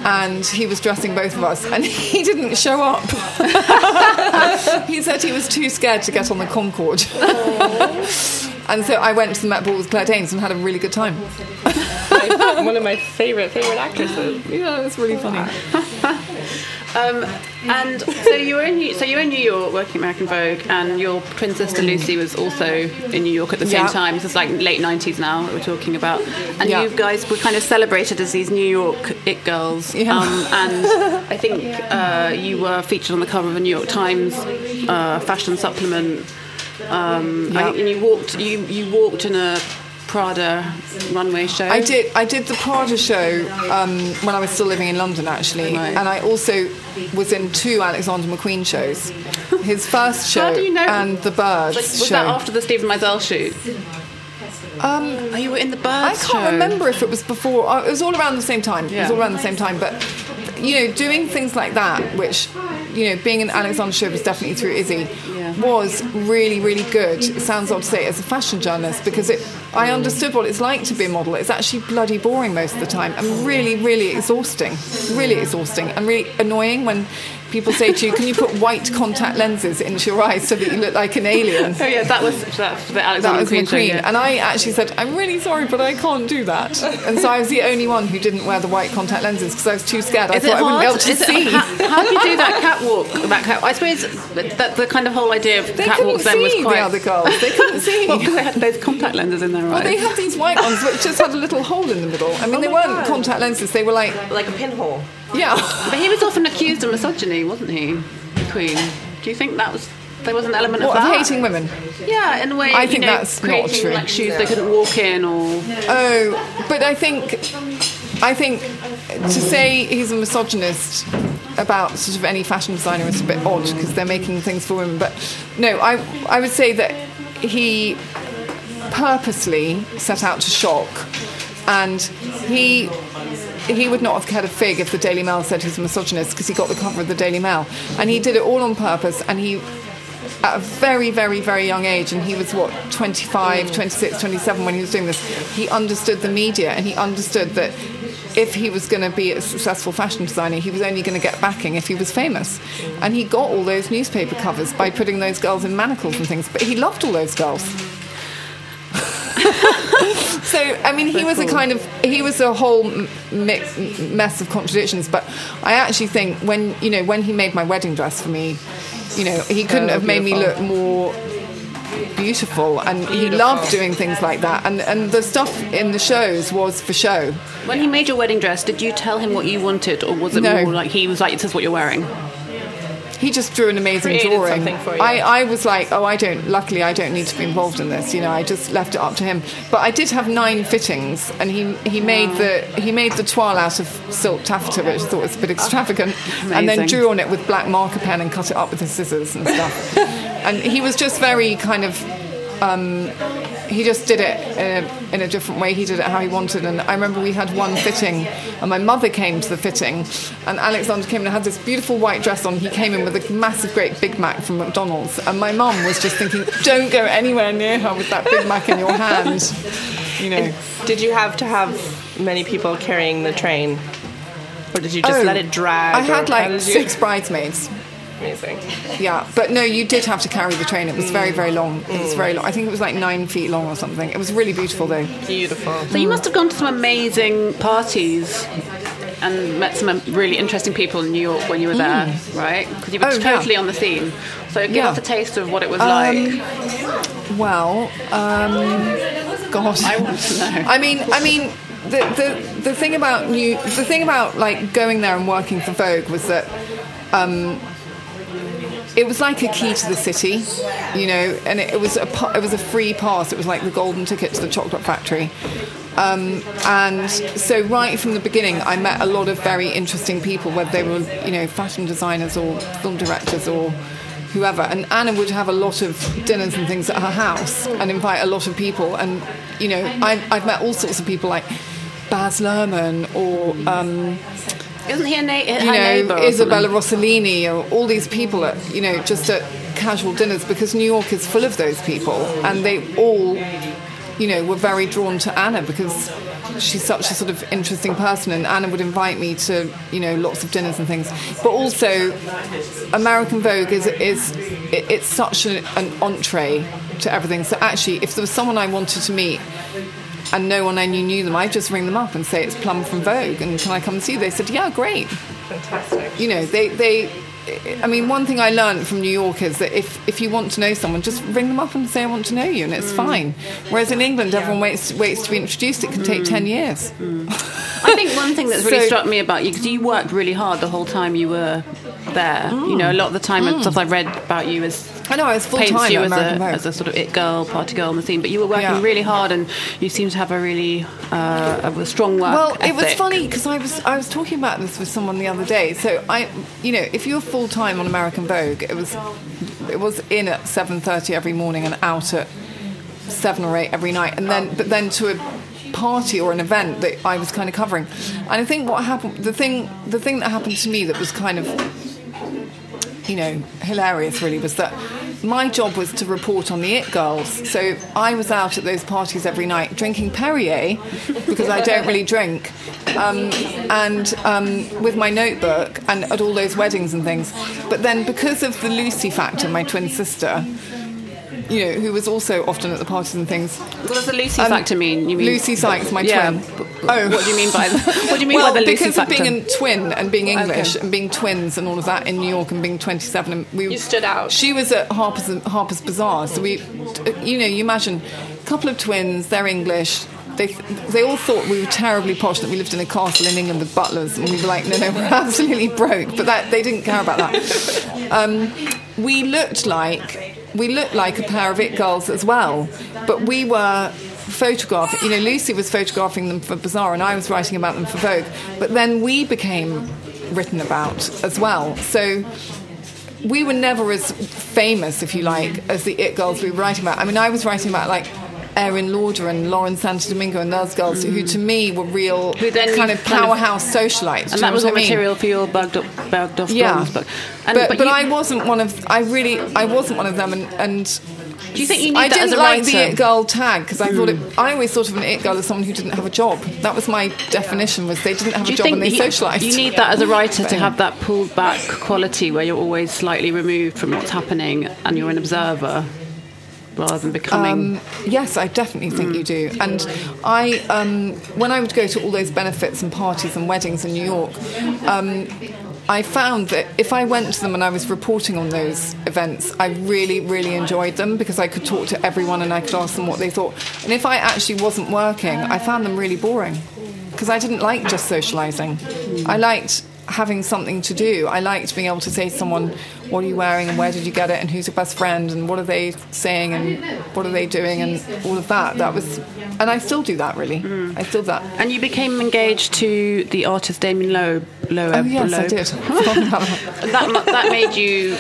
and he was dressing both of us and he didn't show up. he said he was too scared to get on the Concorde. and so I went to the Met Ball with Claire Danes and had a really good time.
One of my favorite favorite actresses.
Yeah, that's really funny.
Um, and so you were in New- so you were in New York working at American Vogue, and your twin sister Lucy was also in New York at the same
Yeah.
time. This is like late nineties now that we're talking about, and
Yeah.
you guys were kind of celebrated as these New York it girls.
Yeah.
Um, and I think uh, you were featured on the cover of a New York Times uh, fashion supplement. Um,
Yeah.
I, and you walked you you walked in a Prada runway show.
I did. I did the Prada show um, when I was still living in London, actually,
Right.
and I also was in two Alexander McQueen shows. His first show
you know-
and the Birds
Like, was
show.
that after the Steven Meisel shoot?
Um,
Oh, you were in the Birds.
I can't
show.
remember if it was before. Uh, it was all around the same time. It was all around the same time. But you know, doing things like that, which you know, being an Alexander show was definitely through Izzy,
Yeah.
Was really, really good. It sounds odd to say as a fashion journalist because it. I understood what it's like to be a model. It's actually bloody boring most of the time and really, really exhausting. Really exhausting and really annoying when people say to you, "Can you put white contact lenses into your eyes so that you look like an alien?"
Oh yeah, that was that Alexander
That was
McQueen,
McQueen. And I actually said, I'm really sorry, but I can't do that. And so I was the only one who didn't wear the white contact lenses because I was too scared. I
Is
thought
it
I wouldn't be able to
Is it-
see.
how, how do you do that catwalk? That cat, I suppose that the kind of whole idea of
they couldn't
catwalks then was
see
quite.
the other girls. They couldn't see.
well, because they had those contact lenses in their arrived.
Well, they had these white ones which just had a little hole in the middle. I mean,
Oh
they weren't
God.
contact lenses. They were like,
Like a pinhole.
yeah.
But he was often accused of misogyny, wasn't he, the Queen? Do you think that was there was an element
What,
of
of
that?
hating women?
Yeah, in a way.
I think
know,
that's not true.
Like shoes they couldn't walk in, or
Oh, but I think, I think to say he's a misogynist about sort of any fashion designer is a bit odd because they're making things for women. But no, I, I would say that he purposely set out to shock, and he. He would not have cared a fig if the Daily Mail said he's a misogynist because he got the cover of the Daily Mail. And he did it all on purpose, and he at a very, very, very young age, and he was what, 25, 26, 27 when he was doing this, he understood the media and he understood that if he was going to be a successful fashion designer, he was only going to get backing if he was famous. And he got all those newspaper covers by putting those girls in manacles and things, but he loved all those girls. so I mean, he was a kind of he was a whole mix, mess of contradictions. But I actually think when you know when he made my wedding dress for me, you know, he couldn't oh, have made me look more beautiful, and he loved doing things like that. And and the stuff in the shows was for show.
when he made your wedding dress, did you tell him what you wanted, or was it
No.
more like he was like, "This is what you're wearing"?
He just drew an amazing drawing.
something for you.
I, I was like, oh, I don't. Luckily, I don't need to be involved in this. You know, I just left it up to him. But I did have nine fittings, and he he made the he made the toile out of silk taffeta, which I thought was a bit oh, extravagant, and then drew on it with black marker pen and cut it up with his scissors and stuff. and he was just very kind of. Um, he just did it in a, in a different way. He did it how he wanted. And I remember we had one fitting, and my mother came to the fitting, and Alexander came and had this beautiful white dress on. He came in with a massive, great Big Mac from McDonald's, and my mum was just thinking, "Don't go anywhere near her with that Big Mac in your hand." You know.
Did you have to have many people carrying the train? Or did you just
Oh,
let it drag?
I had like six bridesmaids.
Amazing.
Yeah, but no, you did have to carry the train. It was very, very long. It was very long. I think it was like nine feet long or something. It was really beautiful though.
Beautiful.
So you must have gone to some amazing parties and met some really interesting people in New York when you were there, right? Because you were
Oh, yeah.
totally on the scene. So give
Yeah.
us a taste of what it was
Um,
like.
Well, um, God,
I want to know.
I mean, I mean, the, the the thing about new, the thing about like going there and working for Vogue was that. Um, it was like a key to the city, you know, and it, it was a it was a free pass. It was like the golden ticket to the chocolate factory. Um, and so right from the beginning, I met a lot of very interesting people, whether they were, you know, fashion designers or film directors or whoever. And Anna would have a lot of dinners and things at her house and invite a lot of people. And, you know, I've, I've met all sorts of people like Baz Luhrmann or, um,
Isn't he a, na-
you know,
neighbour?
Isabella? Rossellini or all these people at, you know, just at casual dinners because New York is full of those people and they all, you know, were very drawn to Anna because she's such a sort of interesting person and Anna would invite me to, you know, lots of dinners and things. But also American Vogue is, is it's such an, an entree to everything. So actually, if there was someone I wanted to meet and no one I knew knew them, I'd just ring them up and say it's Plum from Vogue, and can I come and see you? They said, yeah, great.
Fantastic.
You know, they they. I mean, one thing I learned from New York is that if, if you want to know someone, just ring them up and say I want to know you, and it's mm. fine. Whereas in England, everyone waits waits to be introduced. It can take mm. ten years. Mm.
I think one thing that's really
So-
struck me about you because you worked really hard the whole time you were there. You know, a lot of the time and stuff I've read about you is
I know I was full time
you as a,
American Vogue.
as a sort of it girl, party girl on the scene. But you were working
Yeah.
really hard, and you seem to have a really uh, a strong work.
Well, it was funny because I was I was talking about this with someone the other day. So I, you know, if you were full time on American Vogue, it was it was in at seven thirty every morning and out at seven or eight every night, and then but then to a party or an event that I was kind of covering. And I think what happened, the thing the thing that happened to me that was kind of you know, hilarious really was that my job was to report on the It Girls. So I was out at those parties every night drinking Perrier because I don't really drink, um, and um, with my notebook and at all those weddings and things. But then because of the Lucy factor, my twin sister, you know, who was also often at the parties and things.
What does the Lucy
um,
factor mean? You mean
Lucy Sykes, my
yeah.
twin. Oh.
what do you mean by the, what do you mean
well,
by the Lucy
because
factor?
of being a twin and being English
Okay.
and being twins and all of that in New York and being 27, and we
You stood out.
She was at Harper's Harper's Bazaar, so we, you know, you imagine a couple of twins. They're English. They, they all thought we were terribly posh that we lived in a castle in England with butlers, and we were like, no, no, we're absolutely broke. But that they didn't care about that. Um, we looked like we looked like a pair of it girls as well, but we were photographing. You know, Lucy was photographing them for Bazaar, and I was writing about them for Vogue. But then we became written about as well. So we were never as famous, if you like, as the it girls we were writing about. I mean, I was writing about like Aerin Lauder and Lauren Santo Domingo and those girls who, to me, were real
Who then
kind
you
of
kind of-
powerhouse socialites.
And that was
what
all
I mean?
material for your bugged up, Bergdorf
Yeah,
blondes book.
but but,
you-
I wasn't one of. I really I wasn't one of them, and. and
Do you think you need
I
that
didn't
as a
like the
writer? Hmm.
it girl tag because I thought it. I always thought of an it girl as someone who didn't have a job. That was my definition. Was they didn't have
Do
a job and they
you,
socialised.
you need that as a writer to have that pulled back quality where you're always slightly removed from what's happening and you're an observer rather than becoming.
Um, yes, I definitely think you do. And I, um, when I would go to all those benefits and parties and weddings in New York, um, I found that if I went to them and I was reporting on those events, I really, really enjoyed them because I could talk to everyone and I could ask them what they thought. And if I actually wasn't working, I found them really boring because I didn't like just socialising. I liked having something to do. I liked being able to say to someone, what are you wearing and where did you get it and who's your best friend and what are they saying and what are they doing and all of that. That was, and I still do that really. I still do that.
and you became engaged to the artist Damian Loeb. Loeb
Oh yes, I did.
that that made you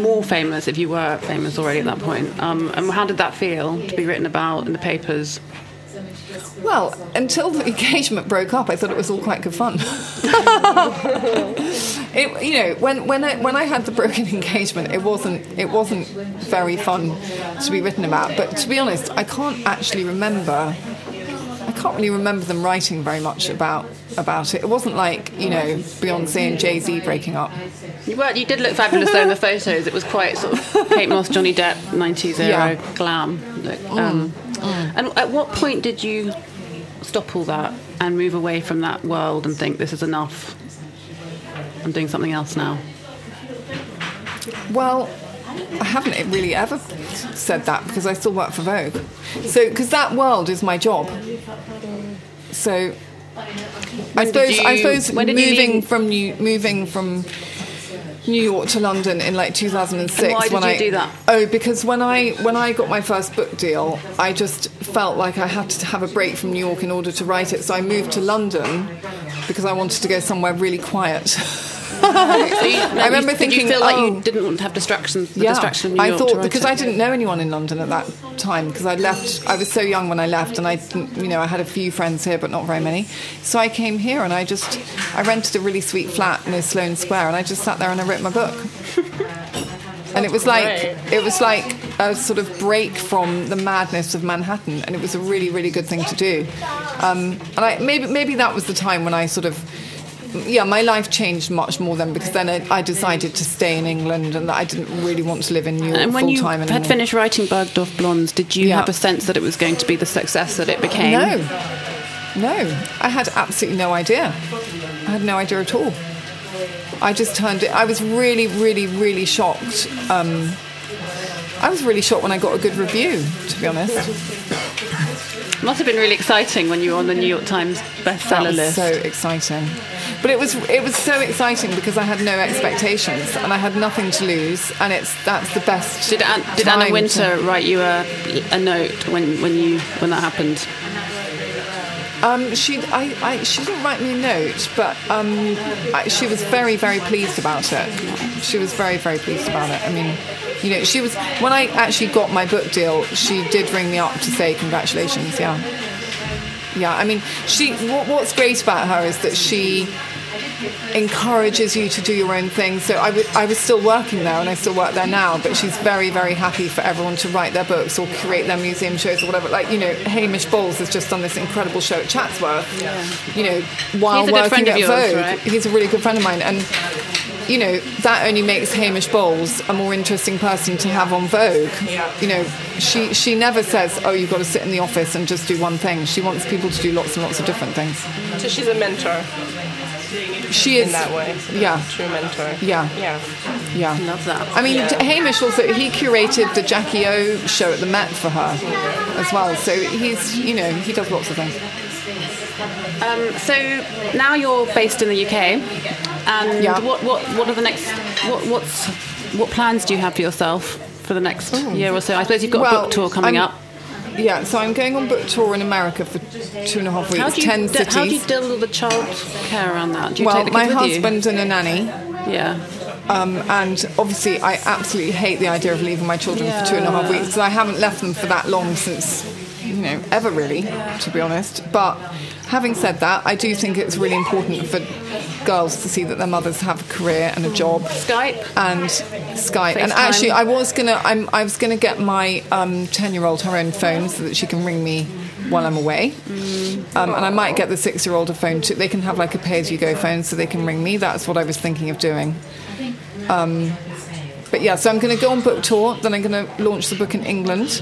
more famous if you were famous already at that point. Um, and how did that feel to be written about in the papers?
Well, until the engagement broke up, I thought it was all quite good fun. it, you know, when when I, when I had the broken engagement, it wasn't it wasn't very fun to be written about. But to be honest, I can't actually remember. I can't really remember them writing very much about about it. It wasn't like you know Beyonce and Jay Z breaking up.
You were, you did look fabulous though in the photos. It was quite sort of Kate Moss, Johnny Depp, 90s era
Yeah.
glam. look. Um, Oh. And at what point did you stop all that and move away from that world and think this is enough? I'm doing something else now.
Well, I haven't really ever said that because I still work for Vogue. So, because that world is my job. So, I
did
suppose I suppose
when did you
moving from New moving from New York to London in like 2006.
And why did you
I,
do that?
Oh, because when I when I got my first book deal, I just felt like I had to have a break from New York in order to write it. So I moved to London because I wanted to go somewhere really quiet.
You,
I remember
did
thinking,
you feel like
oh.
you didn't want to have distractions, the distraction
I thought because
it?
I didn't know anyone in London at that time because I left. I was so young when I left, and I, you know, I had a few friends here, but not very many. So I came here, and I just, I rented a really sweet flat near Sloane Square, and I just sat there and I wrote my book. And it was like
Great.
it was like a sort of break from the madness of Manhattan, and it was a really, really good thing to do. Um, and I, maybe maybe that was the time when I sort of yeah, my life changed much more then because then I, I decided to stay in England and that I didn't really want to live in New York full time in
And when
full
you
time
had finished writing Bergdorf Blondes, did you
Yeah.
have a sense that it was going to be the success that it became?
No, no, I had absolutely no idea. I had no idea at all. I just turned it. I was really, really, really shocked. Um, I was really shocked when I got a good review. To be honest,
Must have been really exciting when you were on the New York Times
that
bestseller
was
list.
so exciting. But it was it was so exciting because I had no expectations and I had nothing to lose, and it's that's the best.
Did, An- did Anna
to-
Wintour write you a, a note when, when you when that happened?
Um, she, I, I, she didn't write me a note, but um, I, she was very, very pleased about it. She was very, very pleased about it. I mean, you know, she was when I actually got my book deal. She did ring me up to say congratulations. Yeah, yeah. I mean, she. What, what's great about her is that she encourages you to do your own thing. So I, w- I was still working there and I still work there now, but she's very, very happy for everyone to write their books or create their museum shows or whatever. Like, you know, Hamish Bowles has just done this incredible show at Chatsworth, you know, while
He's a good
working at
yours,
Vogue.
right?
He's a really good friend of mine. And, you know, that only makes Hamish Bowles a more interesting person to have on Vogue. You know, she, she never says, oh, you've got to sit in the office and just do one thing. She wants people to do lots and lots of different things.
So she's a mentor.
She is
in that way.
Yeah,
True mentor.
Yeah.
Yeah.
yeah.
Love that.
I mean,
Yeah.
Hamish also he curated the Jackie O show at the Met for her as well. So he's you know he does lots of things.
Um, so now you're based in the UK, and
Yeah.
what, what, what are the next? What, what's what plans do you have for yourself for the next year or so? I suppose you've got a book tour coming
I'm-
up.
Yeah, so I'm going on book tour in America for two and a half weeks,
How do you
ten cities.
how do you deal with the child care around that? Do you
well,
take the
my husband and a nanny.
Yeah.
um, and obviously I absolutely hate the idea of leaving my children for two and a half weeks because I haven't left them for that long since, you know, ever really, to be honest. But having said that, I do think it's really important for girls to see that their mothers have a career and a job.
Skype.
and Skype. And actually, I was gonna, I'm, I was gonna get my ten-year-old her own phone so that she can ring me while I'm away. Um, and I might get the six-year-old a phone too. They can have like a pay-as-you-go phone so they can ring me. That's what I was thinking of doing. Um, but yeah, so I'm going to go on book tour. Then I'm going to launch the book in England,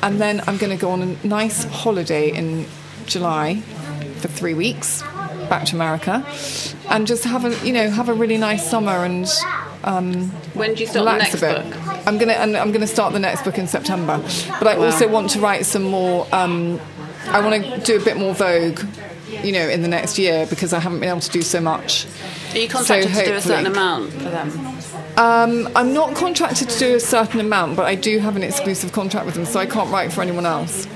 and then I'm going to go on a nice holiday in July for three weeks back to America, and just have a you know have a really nice summer and
When do you start the
relax
next
a bit.
book?
I'm gonna and I'm gonna start the next book in September, but I also want to write some more. Um, I want to do a bit more Vogue, you know, in the next year because I haven't been able to do so much.
Are you contracted
So
to do a certain amount for them?
Um, I'm not contracted to do a certain amount, but I do have an exclusive contract with them, so I can't write for anyone else.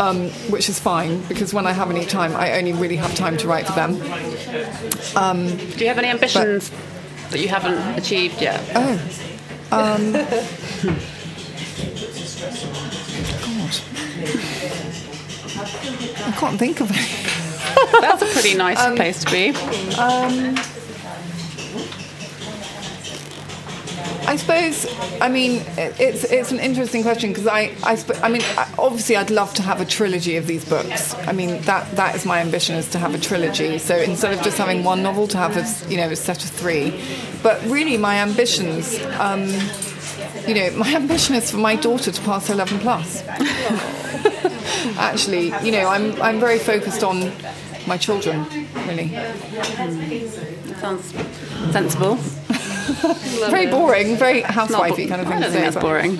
Um, which is fine because when I have any time, I only really have time to write for them.
Do you have any ambitions that you haven't achieved yet?
Oh, um, God, I can't think of any.
That's a pretty nice
Um,
place to be.
I suppose. I mean, it's it's an interesting question because I I, sp- I mean, obviously, I'd love to have a trilogy of these books. I mean, that that is my ambition is to have a trilogy. So instead of just having one novel, to have a you know a set of three. But really, my ambitions. Um, you know, my ambition is for my daughter to pass 11 plus. Actually, you know, I'm I'm very focused on my children, really.
Sounds sensible.
Very boring, very housewifey kind of thing
I don't think that's boring.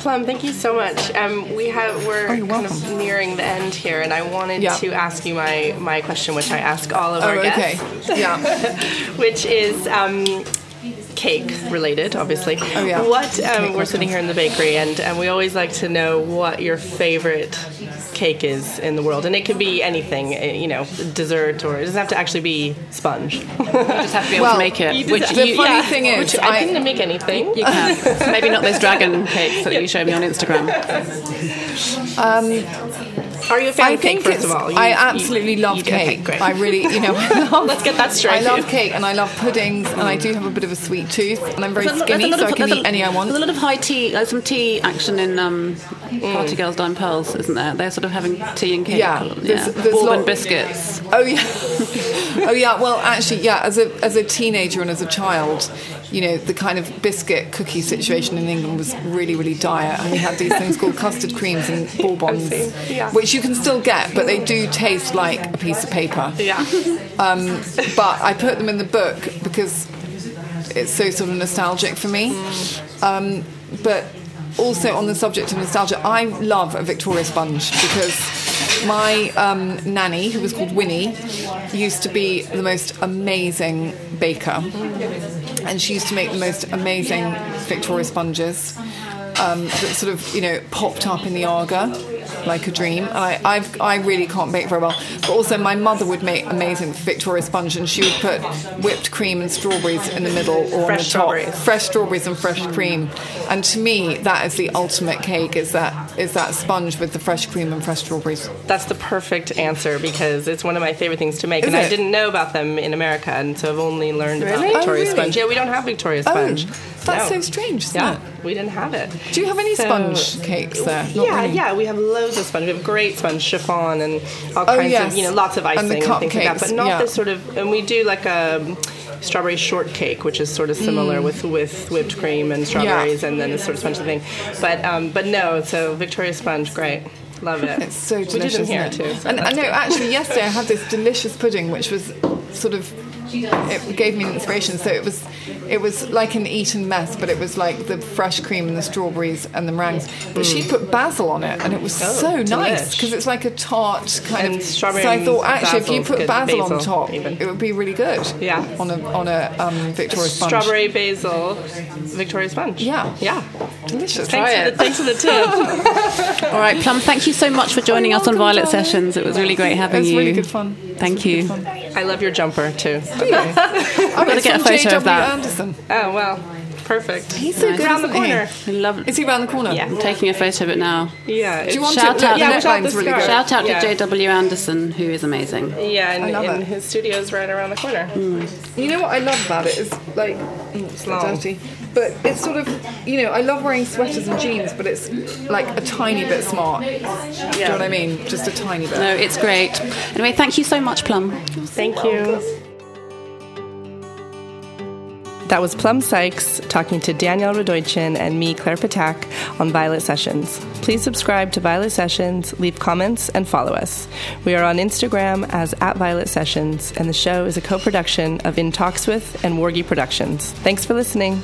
Plum, thank you so much. Um, we have we're
Oh, you're
kind of nearing the end here, and I wanted
Yeah.
to ask you my my question, which I ask all of
Oh,
our
okay.
guests,
Yeah.
which is. Um, Cake related, obviously.
Oh, yeah.
What um, we're sitting here in the bakery, and, and we always like to know what your favorite cake is in the world, and it could be anything, eh, you know, dessert, or it doesn't have to actually be sponge.
You just have to be able
Well,
to make it.
You
which
the
you,
funny
yeah,
thing is,
which I,
I-
didn't make anything.
you can. Maybe not those dragon cakes that you showed me on Instagram.
Are you a fan
I
of cake,
think
first
it's,
of all? You-
I
you-
absolutely love
you do- okay,
cake. I really, you know, I love,
Let's get that straight.
I love cake and I love puddings and I do have a bit of a sweet tooth and I'm very
There's
skinny,
there's a lot
so I can eat
a-
any I want.
There's a lot of high tea, there's some tea action in um, Party Girls Die in Pearls, isn't there? They're sort of having tea and cake.
Yeah, there's- there's
Bourbon
lot-
biscuits.
Oh yeah, oh yeah. Well, actually, yeah. As a as a teenager and as a child, you know, the kind of biscuit cookie situation in England was really really dire, and we had these things called custard creams and bourbons,
Yeah.
which you can still get, but they do taste like a piece of paper.
Yeah.
Um, but I put them in the book because it's so sort of nostalgic for me. Um, but also on the subject of nostalgia, I love a Victoria sponge because my um, nanny, who was called Winnie, used to be the most amazing baker, and she used to make the most amazing Victoria sponges. Um, that sort of, you know, popped up in the Aga like a dream. And I, I've, I really can't bake very well. But also, my mother would make amazing Victoria sponge, and she would put whipped cream and strawberries in the middle or
Fresh
on the top.
strawberries.
Fresh strawberries and fresh cream. And to me, that is the ultimate cake. Is that is that sponge with the fresh cream and fresh strawberries?
That's the perfect answer because it's one of my favorite things to make,
Is
and I didn't know about them in America, and so I've only learned
Really?
about
Oh,
Victoria
really?
sponge. Yeah, we don't have Victoria oh. sponge.
Oh, that's
No.
so strange, isn't
Yeah,
it?
we didn't have it.
Do you have any
So-
sponge cakes there? Not
yeah,
really.
yeah, we have loads of sponge. We have great sponge chiffon and all
Oh,
kinds
yes.
of, you know, lots of
And
icing
the
and, things like that. But not
yeah.
this sort of, and we do like a strawberry shortcake, which is sort of similar with with whipped cream and strawberries, and then this sort of spongy thing. But um, but no, so Victoria sponge, great. Love it.
It's so
We did
delicious.
them here too. so
and I know actually yesterday I had this delicious pudding which was sort of it gave me an inspiration. So it was it was like an Eton mess, but it was like the fresh cream and the strawberries and the meringues. But she put basil on it, and it was
Oh,
so nice because it's like a tart kind
And
of.
strawberry
so I thought actually if you put
good.
basil, on
Basil,
top,
even.
it would be really good.
Yeah.
On a on a um, Victoria sponge.
Strawberry basil Victoria sponge.
Yeah.
Yeah.
delicious.
Thanks for,
it.
the, thanks for the tip.
All right, Plum, thank you so much for joining us on Violet
darling.
Sessions. It was really great
It
having
was
you.
really good fun.
Thank you.
I love your jumper too.
Oh,
Gotta get a photo
J.W.
of that.
Anderson.
Oh well, perfect.
He's so good,
Around the
isn't he?
corner.
I love
Is he around the corner?
Yeah.
I'm taking a photo of it now.
Yeah.
Do you want
Shout
to?
out- Yeah,
the
the
really good.
Shout out
Yeah.
to J.W. Anderson, who is amazing.
Yeah, and,
I love
and
it.
his studio's right around the corner.
You know what I love about it is like mm, it's
long.
dirty, but it's sort of you know I love wearing sweaters and jeans, but it's like a tiny bit smart. Do you know what I mean? Just a tiny bit.
No, it's great. Anyway, thank you so much, Plum.
Thank you. That was Plum Sykes talking to Danielle Radojcin and me, Claire Ptak, on Violet Sessions. Please subscribe to Violet Sessions, leave comments, and follow us. We are on Instagram as at Violet Sessions, and the show is a co production of In Talks With and Wargy Productions. Thanks for listening.